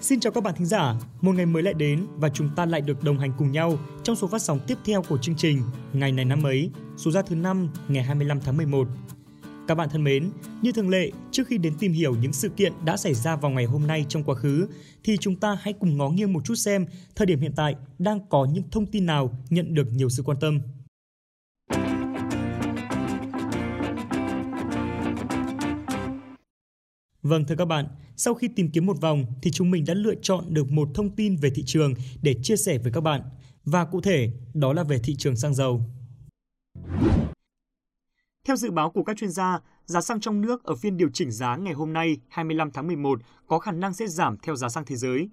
Xin chào các bạn thính giả, một ngày mới lại đến và chúng ta lại được đồng hành cùng nhau trong số phát sóng tiếp theo của chương trình Ngày này năm ấy, số ra thứ năm ngày 25 tháng 11. Các bạn thân mến, như thường lệ, trước khi đến tìm hiểu những sự kiện đã xảy ra vào ngày hôm nay trong quá khứ, thì chúng ta hãy cùng ngó nghiêng một chút xem thời điểm hiện tại đang có những thông tin nào nhận được nhiều sự quan tâm. Vâng thưa các bạn, sau khi tìm kiếm một vòng thì chúng mình đã lựa chọn được một thông tin về thị trường để chia sẻ với các bạn. Và cụ thể, đó là về thị trường xăng dầu. Theo dự báo của các chuyên gia, giá xăng trong nước ở phiên điều chỉnh giá ngày hôm nay 25 tháng 11 có khả năng sẽ giảm theo giá xăng thế giới.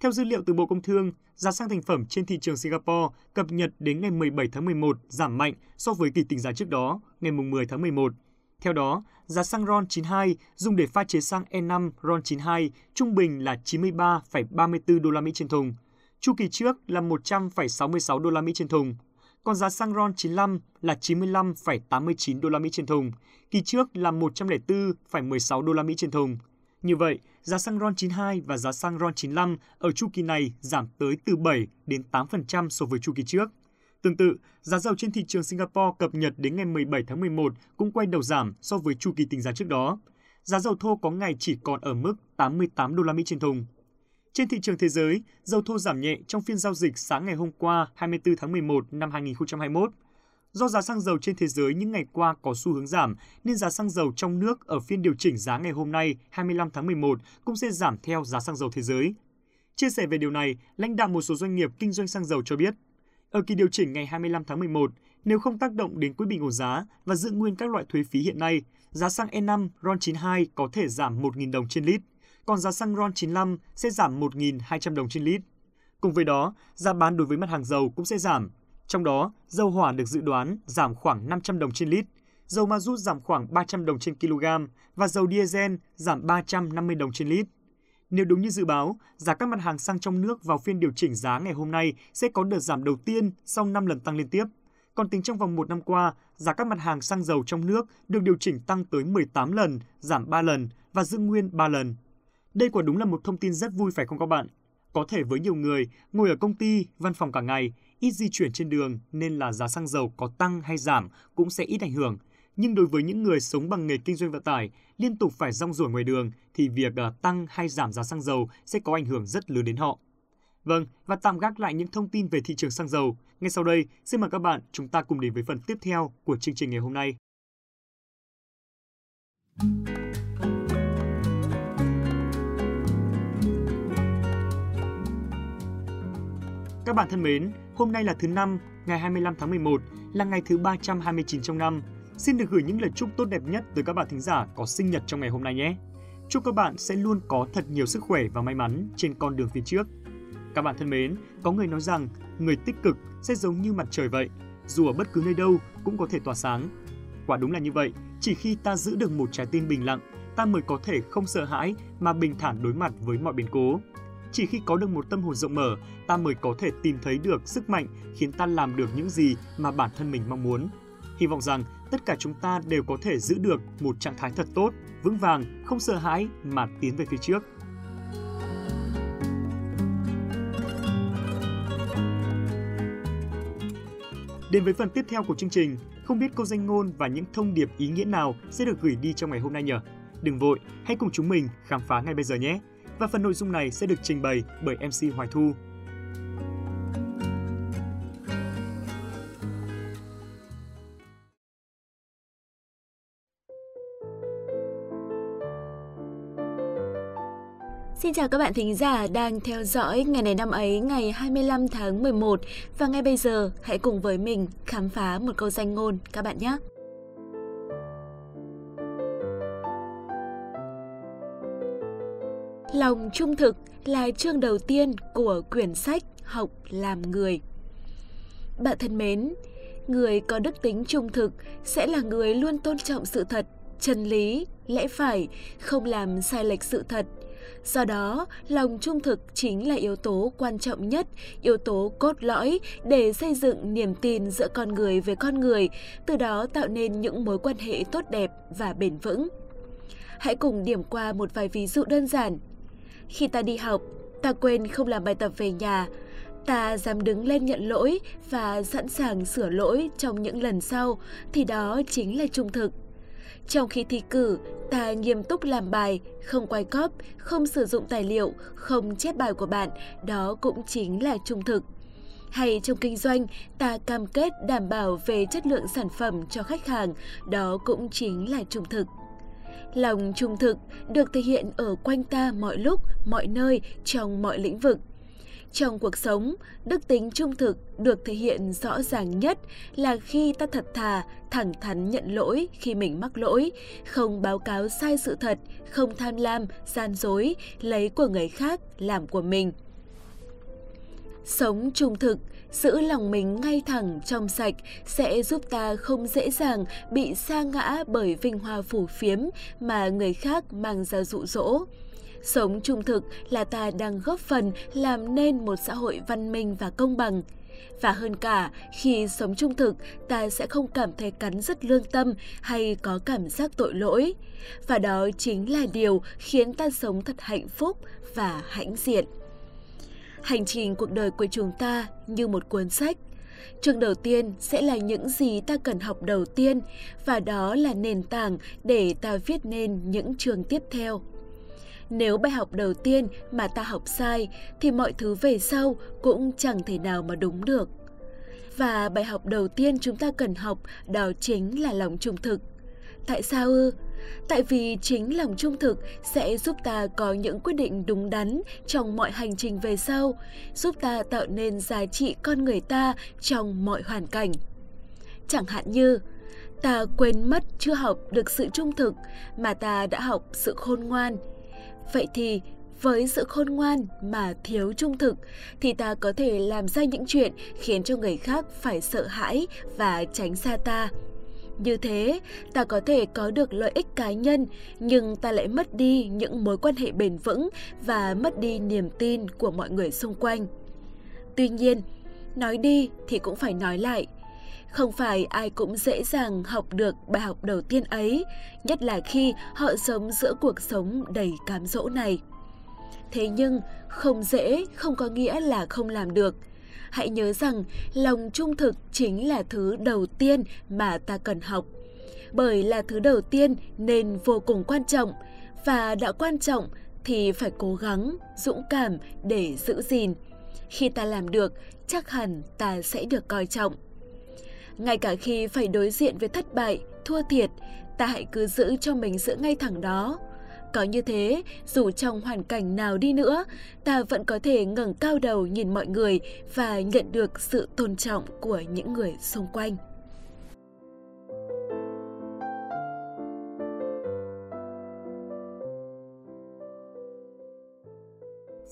Theo dữ liệu từ Bộ Công Thương, giá xăng thành phẩm trên thị trường Singapore cập nhật đến ngày 17 tháng 11 giảm mạnh so với kỳ tính giá trước đó, ngày 10 tháng 11 theo đó, giá xăng RON92 dùng để pha chế xăng E5 RON92 trung bình là 93,34 đô la Mỹ trên thùng. Chu kỳ trước là 100,66 đô la Mỹ trên thùng. Còn giá xăng RON95 là 95,89 đô la Mỹ trên thùng, kỳ trước là 104,16 đô la Mỹ trên thùng. Như vậy, giá xăng RON92 và giá xăng RON95 ở chu kỳ này giảm tới từ 7 đến 8% so với chu kỳ trước. Tương tự, giá dầu trên thị trường Singapore cập nhật đến ngày 17 tháng 11 cũng quay đầu giảm so với chu kỳ tính giá trước đó. Giá dầu thô có ngày chỉ còn ở mức 88 đô la Mỹ trên thùng. Trên thị trường thế giới, dầu thô giảm nhẹ trong phiên giao dịch sáng ngày hôm qua 24 tháng 11 năm 2021. Do giá xăng dầu trên thế giới những ngày qua có xu hướng giảm, nên giá xăng dầu trong nước ở phiên điều chỉnh giá ngày hôm nay 25 tháng 11 cũng sẽ giảm theo giá xăng dầu thế giới. Chia sẻ về điều này, lãnh đạo một số doanh nghiệp kinh doanh xăng dầu cho biết, ở kỳ điều chỉnh ngày 25 tháng 11, nếu không tác động đến quỹ bình ổn giá và giữ nguyên các loại thuế phí hiện nay, giá xăng E5 RON92 có thể giảm 1.000 đồng trên lít, còn giá xăng RON95 sẽ giảm 1.200 đồng trên lít. Cùng với đó, giá bán đối với mặt hàng dầu cũng sẽ giảm. Trong đó, dầu hỏa được dự đoán giảm khoảng 500 đồng trên lít, dầu ma rút giảm khoảng 300 đồng trên kg và dầu diesel giảm 350 đồng trên lít. Nếu đúng như dự báo, giá các mặt hàng xăng trong nước vào phiên điều chỉnh giá ngày hôm nay sẽ có đợt giảm đầu tiên sau 5 lần tăng liên tiếp. Còn tính trong vòng một năm qua, giá các mặt hàng xăng dầu trong nước được điều chỉnh tăng tới 18 lần, giảm 3 lần và giữ nguyên 3 lần. Đây quả đúng là một thông tin rất vui phải không các bạn? Có thể với nhiều người, ngồi ở công ty, văn phòng cả ngày, ít di chuyển trên đường nên là giá xăng dầu có tăng hay giảm cũng sẽ ít ảnh hưởng – nhưng đối với những người sống bằng nghề kinh doanh vận tải, liên tục phải rong ruổi ngoài đường thì việc ờ, tăng hay giảm giá xăng dầu sẽ có ảnh hưởng rất lớn đến họ. Vâng, và tạm gác lại những thông tin về thị trường xăng dầu. Ngay sau đây, xin mời các bạn chúng ta cùng đến với phần tiếp theo của chương trình ngày hôm nay. Các bạn thân mến, hôm nay là thứ năm, ngày 25 tháng 11, là ngày thứ 329 trong năm Xin được gửi những lời chúc tốt đẹp nhất tới các bạn thính giả có sinh nhật trong ngày hôm nay nhé. Chúc các bạn sẽ luôn có thật nhiều sức khỏe và may mắn trên con đường phía trước. Các bạn thân mến, có người nói rằng người tích cực sẽ giống như mặt trời vậy, dù ở bất cứ nơi đâu cũng có thể tỏa sáng. Quả đúng là như vậy, chỉ khi ta giữ được một trái tim bình lặng, ta mới có thể không sợ hãi mà bình thản đối mặt với mọi biến cố. Chỉ khi có được một tâm hồn rộng mở, ta mới có thể tìm thấy được sức mạnh khiến ta làm được những gì mà bản thân mình mong muốn. Hy vọng rằng tất cả chúng ta đều có thể giữ được một trạng thái thật tốt, vững vàng, không sợ hãi mà tiến về phía trước. Đến với phần tiếp theo của chương trình, không biết câu danh ngôn và những thông điệp ý nghĩa nào sẽ được gửi đi trong ngày hôm nay nhỉ? Đừng vội, hãy cùng chúng mình khám phá ngay bây giờ nhé! Và phần nội dung này sẽ được trình bày bởi MC Hoài Thu. Chào các bạn thính giả đang theo dõi ngày này năm ấy ngày 25 tháng 11 và ngay bây giờ hãy cùng với mình khám phá một câu danh ngôn các bạn nhé. Lòng trung thực là chương đầu tiên của quyển sách Học làm người. Bạn thân mến, người có đức tính trung thực sẽ là người luôn tôn trọng sự thật, chân lý, lẽ phải, không làm sai lệch sự thật – Do đó, lòng trung thực chính là yếu tố quan trọng nhất, yếu tố cốt lõi để xây dựng niềm tin giữa con người với con người, từ đó tạo nên những mối quan hệ tốt đẹp và bền vững. Hãy cùng điểm qua một vài ví dụ đơn giản. Khi ta đi học, ta quên không làm bài tập về nhà, ta dám đứng lên nhận lỗi và sẵn sàng sửa lỗi trong những lần sau thì đó chính là trung thực. Trong khi thi cử, ta nghiêm túc làm bài, không quay cóp, không sử dụng tài liệu, không chép bài của bạn, đó cũng chính là trung thực. Hay trong kinh doanh, ta cam kết đảm bảo về chất lượng sản phẩm cho khách hàng, đó cũng chính là trung thực. Lòng trung thực được thể hiện ở quanh ta mọi lúc, mọi nơi, trong mọi lĩnh vực – trong cuộc sống, đức tính trung thực được thể hiện rõ ràng nhất là khi ta thật thà, thẳng thắn nhận lỗi khi mình mắc lỗi, không báo cáo sai sự thật, không tham lam, gian dối, lấy của người khác làm của mình. Sống trung thực, giữ lòng mình ngay thẳng, trong sạch sẽ giúp ta không dễ dàng bị sa ngã bởi vinh hoa phủ phiếm mà người khác mang ra dụ dỗ. Sống trung thực là ta đang góp phần làm nên một xã hội văn minh và công bằng. Và hơn cả, khi sống trung thực, ta sẽ không cảm thấy cắn rứt lương tâm hay có cảm giác tội lỗi. Và đó chính là điều khiến ta sống thật hạnh phúc và hãnh diện. Hành trình cuộc đời của chúng ta như một cuốn sách. Chương đầu tiên sẽ là những gì ta cần học đầu tiên và đó là nền tảng để ta viết nên những chương tiếp theo. Nếu bài học đầu tiên mà ta học sai thì mọi thứ về sau cũng chẳng thể nào mà đúng được. Và bài học đầu tiên chúng ta cần học đó chính là lòng trung thực. Tại sao ư? Tại vì chính lòng trung thực sẽ giúp ta có những quyết định đúng đắn trong mọi hành trình về sau, giúp ta tạo nên giá trị con người ta trong mọi hoàn cảnh. Chẳng hạn như, ta quên mất chưa học được sự trung thực mà ta đã học sự khôn ngoan, Vậy thì với sự khôn ngoan mà thiếu trung thực thì ta có thể làm ra những chuyện khiến cho người khác phải sợ hãi và tránh xa ta. Như thế, ta có thể có được lợi ích cá nhân nhưng ta lại mất đi những mối quan hệ bền vững và mất đi niềm tin của mọi người xung quanh. Tuy nhiên, nói đi thì cũng phải nói lại. Không phải ai cũng dễ dàng học được bài học đầu tiên ấy, nhất là khi họ sống giữa cuộc sống đầy cám dỗ này. Thế nhưng, không dễ không có nghĩa là không làm được. Hãy nhớ rằng lòng trung thực chính là thứ đầu tiên mà ta cần học. Bởi là thứ đầu tiên nên vô cùng quan trọng và đã quan trọng thì phải cố gắng, dũng cảm để giữ gìn. Khi ta làm được, chắc hẳn ta sẽ được coi trọng. Ngay cả khi phải đối diện với thất bại, thua thiệt, ta hãy cứ giữ cho mình giữ ngay thẳng đó. Có như thế, dù trong hoàn cảnh nào đi nữa, ta vẫn có thể ngẩng cao đầu nhìn mọi người và nhận được sự tôn trọng của những người xung quanh.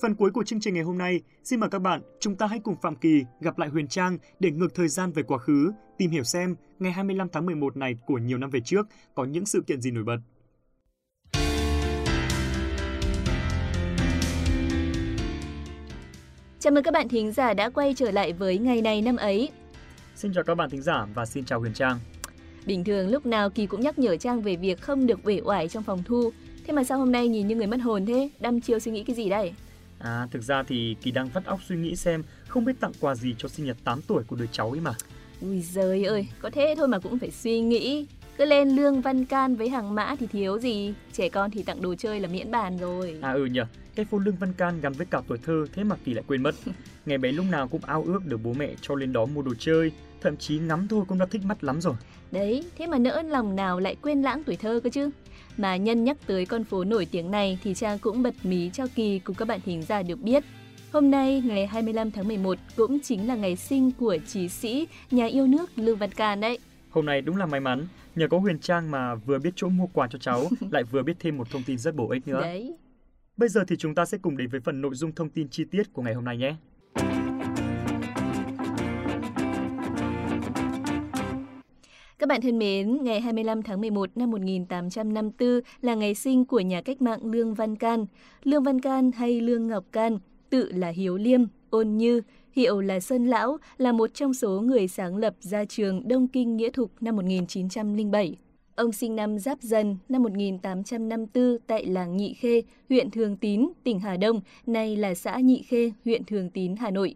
Phần cuối của chương trình ngày hôm nay, xin mời các bạn, chúng ta hãy cùng Phạm Kỳ gặp lại Huyền Trang để ngược thời gian về quá khứ, tìm hiểu xem ngày 25 tháng 11 này của nhiều năm về trước có những sự kiện gì nổi bật. Chào mừng các bạn thính giả đã quay trở lại với ngày này năm ấy. Xin chào các bạn thính giả và xin chào Huyền Trang. Bình thường lúc nào Kỳ cũng nhắc nhở Trang về việc không được uể oải trong phòng thu. Thế mà sao hôm nay nhìn như người mất hồn thế? Đăm chiêu suy nghĩ cái gì đây? À, thực ra thì Kỳ đang vắt óc suy nghĩ xem không biết tặng quà gì cho sinh nhật 8 tuổi của đứa cháu ấy mà. Ui giời ơi, có thế thôi mà cũng phải suy nghĩ. Cứ lên lương văn can với hàng mã thì thiếu gì, trẻ con thì tặng đồ chơi là miễn bàn rồi. À ừ nhờ, cái phô lương văn can gắn với cả tuổi thơ thế mà Kỳ lại quên mất. Ngày bé lúc nào cũng ao ước được bố mẹ cho lên đó mua đồ chơi, thậm chí ngắm thôi cũng đã thích mắt lắm rồi. Đấy, thế mà nỡ lòng nào lại quên lãng tuổi thơ cơ chứ. Mà nhân nhắc tới con phố nổi tiếng này thì Trang cũng bật mí cho Kỳ cùng các bạn thính giả được biết. Hôm nay, ngày 25 tháng 11 cũng chính là ngày sinh của trí sĩ, nhà yêu nước Lưu Văn Can đấy. Hôm nay đúng là may mắn, nhờ có Huyền Trang mà vừa biết chỗ mua quà cho cháu, lại vừa biết thêm một thông tin rất bổ ích nữa. Đấy. Bây giờ thì chúng ta sẽ cùng đến với phần nội dung thông tin chi tiết của ngày hôm nay nhé. Các bạn thân mến, ngày 25 tháng 11 năm 1854 là ngày sinh của nhà cách mạng Lương Văn Can. Lương Văn Can hay Lương Ngọc Can, tự là Hiếu Liêm, Ôn Như, hiệu là Sơn Lão, là một trong số người sáng lập ra trường Đông Kinh Nghĩa Thục năm 1907. Ông sinh năm Giáp Dần năm 1854 tại làng Nhị Khê, huyện Thường Tín, tỉnh Hà Đông, nay là xã Nhị Khê, huyện Thường Tín, Hà Nội.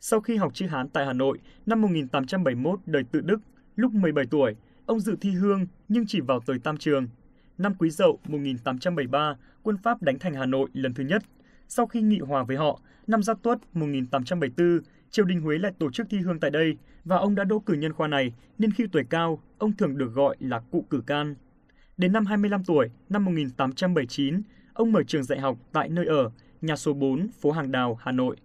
Sau khi học chữ Hán tại Hà Nội năm 1871 đời tự Đức, lúc 17 tuổi, ông dự thi hương nhưng chỉ vào tới tam trường. Năm Quý Dậu 1873, quân Pháp đánh thành Hà Nội lần thứ nhất. Sau khi nghị hòa với họ, năm Giáp Tuất 1874, triều đình Huế lại tổ chức thi hương tại đây và ông đã đỗ cử nhân khoa này nên khi tuổi cao, ông thường được gọi là cụ cử can. Đến năm 25 tuổi, năm 1879, ông mở trường dạy học tại nơi ở, nhà số 4, phố Hàng Đào, Hà Nội.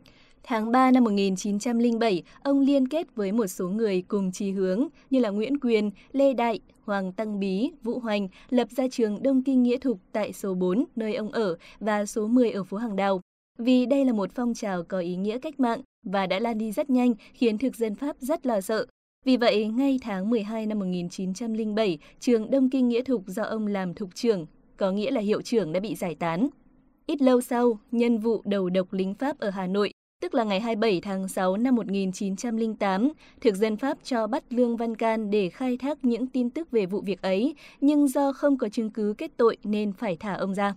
Tháng 3 năm 1907, ông liên kết với một số người cùng chí hướng như là Nguyễn Quyền, Lê Đại, Hoàng Tăng Bí, Vũ Hoành lập ra trường Đông Kinh Nghĩa Thục tại số 4 nơi ông ở và số 10 ở phố Hàng Đào. Vì đây là một phong trào có ý nghĩa cách mạng và đã lan đi rất nhanh khiến thực dân Pháp rất lo sợ. Vì vậy, ngay tháng 12 năm 1907, trường Đông Kinh Nghĩa Thục do ông làm thục trưởng, có nghĩa là hiệu trưởng đã bị giải tán. Ít lâu sau, nhân vụ đầu độc lính Pháp ở Hà Nội tức là ngày 27 tháng 6 năm 1908, thực dân Pháp cho bắt Lương Văn Can để khai thác những tin tức về vụ việc ấy, nhưng do không có chứng cứ kết tội nên phải thả ông ra.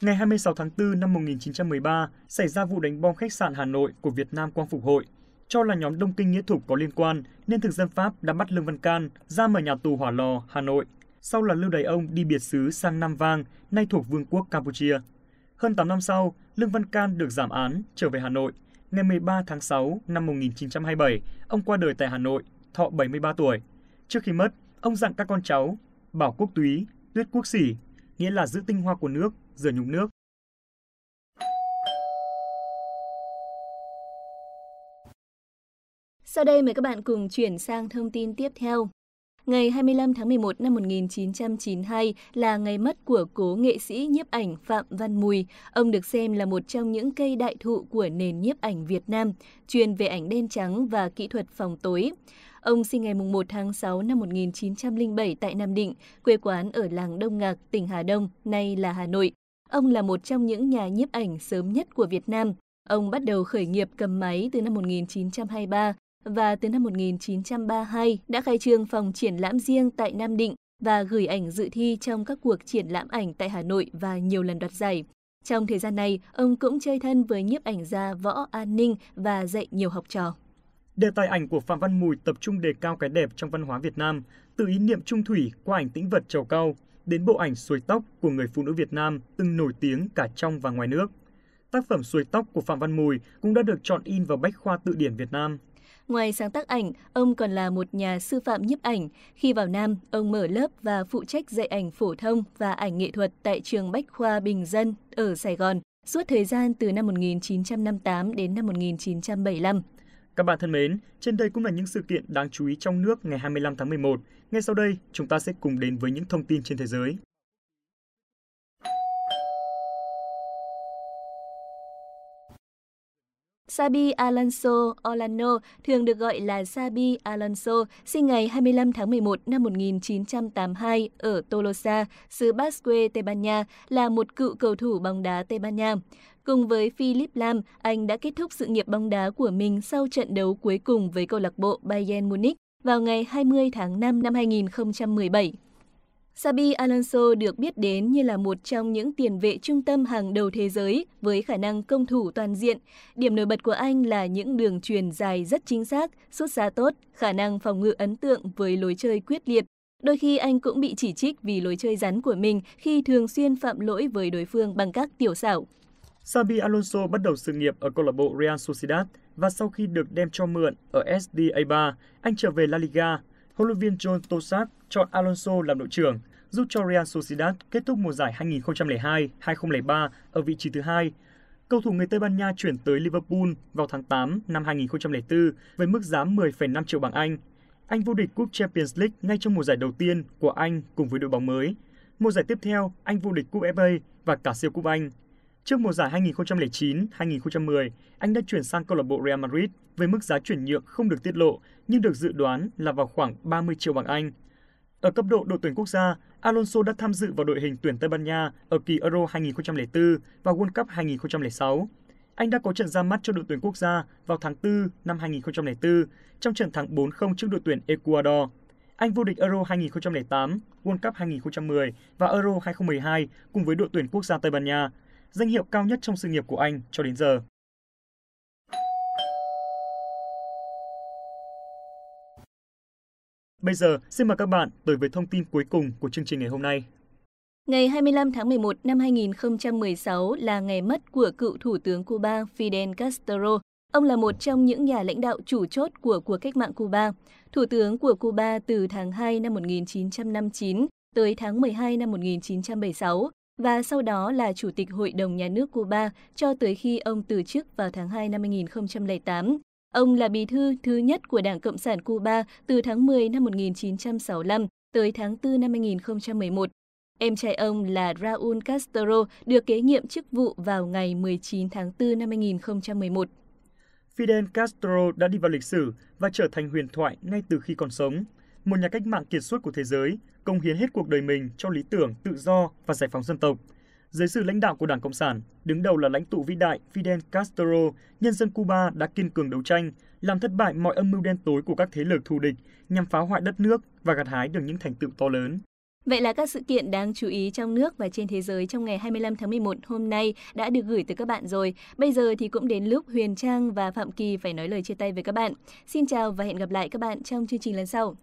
Ngày 26 tháng 4 năm 1913, xảy ra vụ đánh bom khách sạn Hà Nội của Việt Nam Quang Phục Hội. Cho là nhóm Đông Kinh Nghĩa Thục có liên quan, nên thực dân Pháp đã bắt Lương Văn Can ra mở nhà tù Hỏa Lò, Hà Nội. Sau là lưu đày ông đi biệt xứ sang Nam Vang, nay thuộc Vương quốc Campuchia. Hơn 8 năm sau, Lương Văn Can được giảm án, trở về Hà Nội. Ngày 13 tháng 6 năm 1927, ông qua đời tại Hà Nội, thọ 73 tuổi. Trước khi mất, ông dặn các con cháu bảo quốc túy, tuyết quốc sỉ, nghĩa là giữ tinh hoa của nước, rửa nhục nước. Sau đây mời các bạn cùng chuyển sang thông tin tiếp theo. Ngày 25 tháng 11 năm 1992 là ngày mất của cố nghệ sĩ nhiếp ảnh Phạm Văn Mùi. Ông được xem là một trong những cây đại thụ của nền nhiếp ảnh Việt Nam, chuyên về ảnh đen trắng và kỹ thuật phòng tối. Ông sinh ngày 1 tháng 6 năm 1907 tại Nam Định, quê quán ở làng Đông Ngạc, tỉnh Hà Đông, nay là Hà Nội. Ông là một trong những nhà nhiếp ảnh sớm nhất của Việt Nam. Ông bắt đầu khởi nghiệp cầm máy từ năm 1923 và từ năm 1932 đã khai trương phòng triển lãm riêng tại Nam Định và gửi ảnh dự thi trong các cuộc triển lãm ảnh tại Hà Nội và nhiều lần đoạt giải. Trong thời gian này, ông cũng chơi thân với nhiếp ảnh gia Võ An Ninh và dạy nhiều học trò. Đề tài ảnh của Phạm Văn Mùi tập trung đề cao cái đẹp trong văn hóa Việt Nam, từ ý niệm trung thủy qua ảnh tĩnh vật trầu cao đến bộ ảnh suối tóc của người phụ nữ Việt Nam từng nổi tiếng cả trong và ngoài nước. Tác phẩm Suối tóc của Phạm Văn Mùi cũng đã được chọn in vào Bách khoa tự điển Việt Nam. Ngoài sáng tác ảnh, ông còn là một nhà sư phạm nhiếp ảnh. Khi vào Nam, ông mở lớp và phụ trách dạy ảnh phổ thông và ảnh nghệ thuật tại trường Bách khoa Bình Dân ở Sài Gòn suốt thời gian từ năm 1958 đến năm 1975. Các bạn thân mến, trên đây cũng là những sự kiện đáng chú ý trong nước ngày 25 tháng 11. Ngay sau đây, chúng ta sẽ cùng đến với những thông tin trên thế giới. Sabi Alonso Olano, thường được gọi là Sabi Alonso, sinh ngày 25 tháng 11 năm 1982 ở Tolosa, xứ Basque, Tây Ban Nha, là một cựu cầu thủ bóng đá Tây Ban Nha. Cùng với Philip Lam, anh đã kết thúc sự nghiệp bóng đá của mình sau trận đấu cuối cùng với câu lạc bộ Bayern Munich vào ngày 20 tháng 5 năm 2017. Sabi Alonso được biết đến như là một trong những tiền vệ trung tâm hàng đầu thế giới với khả năng công thủ toàn diện. Điểm nổi bật của anh là những đường truyền dài rất chính xác, xuất xa tốt, khả năng phòng ngự ấn tượng với lối chơi quyết liệt. Đôi khi anh cũng bị chỉ trích vì lối chơi rắn của mình khi thường xuyên phạm lỗi với đối phương bằng các tiểu xảo. Sabi Alonso bắt đầu sự nghiệp ở câu lạc bộ Real Sociedad và sau khi được đem cho mượn ở SD A3, anh trở về La Liga. Huấn luyện viên John Tosak chọn Alonso làm đội trưởng, giúp cho Real Sociedad kết thúc mùa giải 2002-2003 ở vị trí thứ hai. Cầu thủ người Tây Ban Nha chuyển tới Liverpool vào tháng 8 năm 2004 với mức giá 10,5 triệu bảng Anh. Anh vô địch cúp Champions League ngay trong mùa giải đầu tiên của Anh cùng với đội bóng mới. Mùa giải tiếp theo, anh vô địch cúp FA và cả siêu cúp Anh. Trước mùa giải 2009-2010, anh đã chuyển sang câu lạc bộ Real Madrid với mức giá chuyển nhượng không được tiết lộ nhưng được dự đoán là vào khoảng 30 triệu bảng Anh. Ở cấp độ đội tuyển quốc gia, Alonso đã tham dự vào đội hình tuyển Tây Ban Nha ở kỳ Euro 2004 và World Cup 2006. Anh đã có trận ra mắt cho đội tuyển quốc gia vào tháng 4 năm 2004 trong trận thắng 4-0 trước đội tuyển Ecuador. Anh vô địch Euro 2008, World Cup 2010 và Euro 2012 cùng với đội tuyển quốc gia Tây Ban Nha, danh hiệu cao nhất trong sự nghiệp của anh cho đến giờ. Bây giờ, xin mời các bạn tới với thông tin cuối cùng của chương trình ngày hôm nay. Ngày 25 tháng 11 năm 2016 là ngày mất của cựu Thủ tướng Cuba Fidel Castro. Ông là một trong những nhà lãnh đạo chủ chốt của cuộc cách mạng Cuba. Thủ tướng của Cuba từ tháng 2 năm 1959 tới tháng 12 năm 1976 và sau đó là Chủ tịch Hội đồng Nhà nước Cuba cho tới khi ông từ chức vào tháng 2 năm 2008. Ông là bí thư thứ nhất của Đảng Cộng sản Cuba từ tháng 10 năm 1965 tới tháng 4 năm 2011. Em trai ông là Raúl Castro được kế nhiệm chức vụ vào ngày 19 tháng 4 năm 2011. Fidel Castro đã đi vào lịch sử và trở thành huyền thoại ngay từ khi còn sống. Một nhà cách mạng kiệt xuất của thế giới, công hiến hết cuộc đời mình cho lý tưởng tự do và giải phóng dân tộc. Dưới sự lãnh đạo của Đảng Cộng sản, đứng đầu là lãnh tụ vĩ đại Fidel Castro, nhân dân Cuba đã kiên cường đấu tranh, làm thất bại mọi âm mưu đen tối của các thế lực thù địch nhằm phá hoại đất nước và gặt hái được những thành tựu to lớn. Vậy là các sự kiện đáng chú ý trong nước và trên thế giới trong ngày 25 tháng 11 hôm nay đã được gửi tới các bạn rồi. Bây giờ thì cũng đến lúc Huyền Trang và Phạm Kỳ phải nói lời chia tay với các bạn. Xin chào và hẹn gặp lại các bạn trong chương trình lần sau.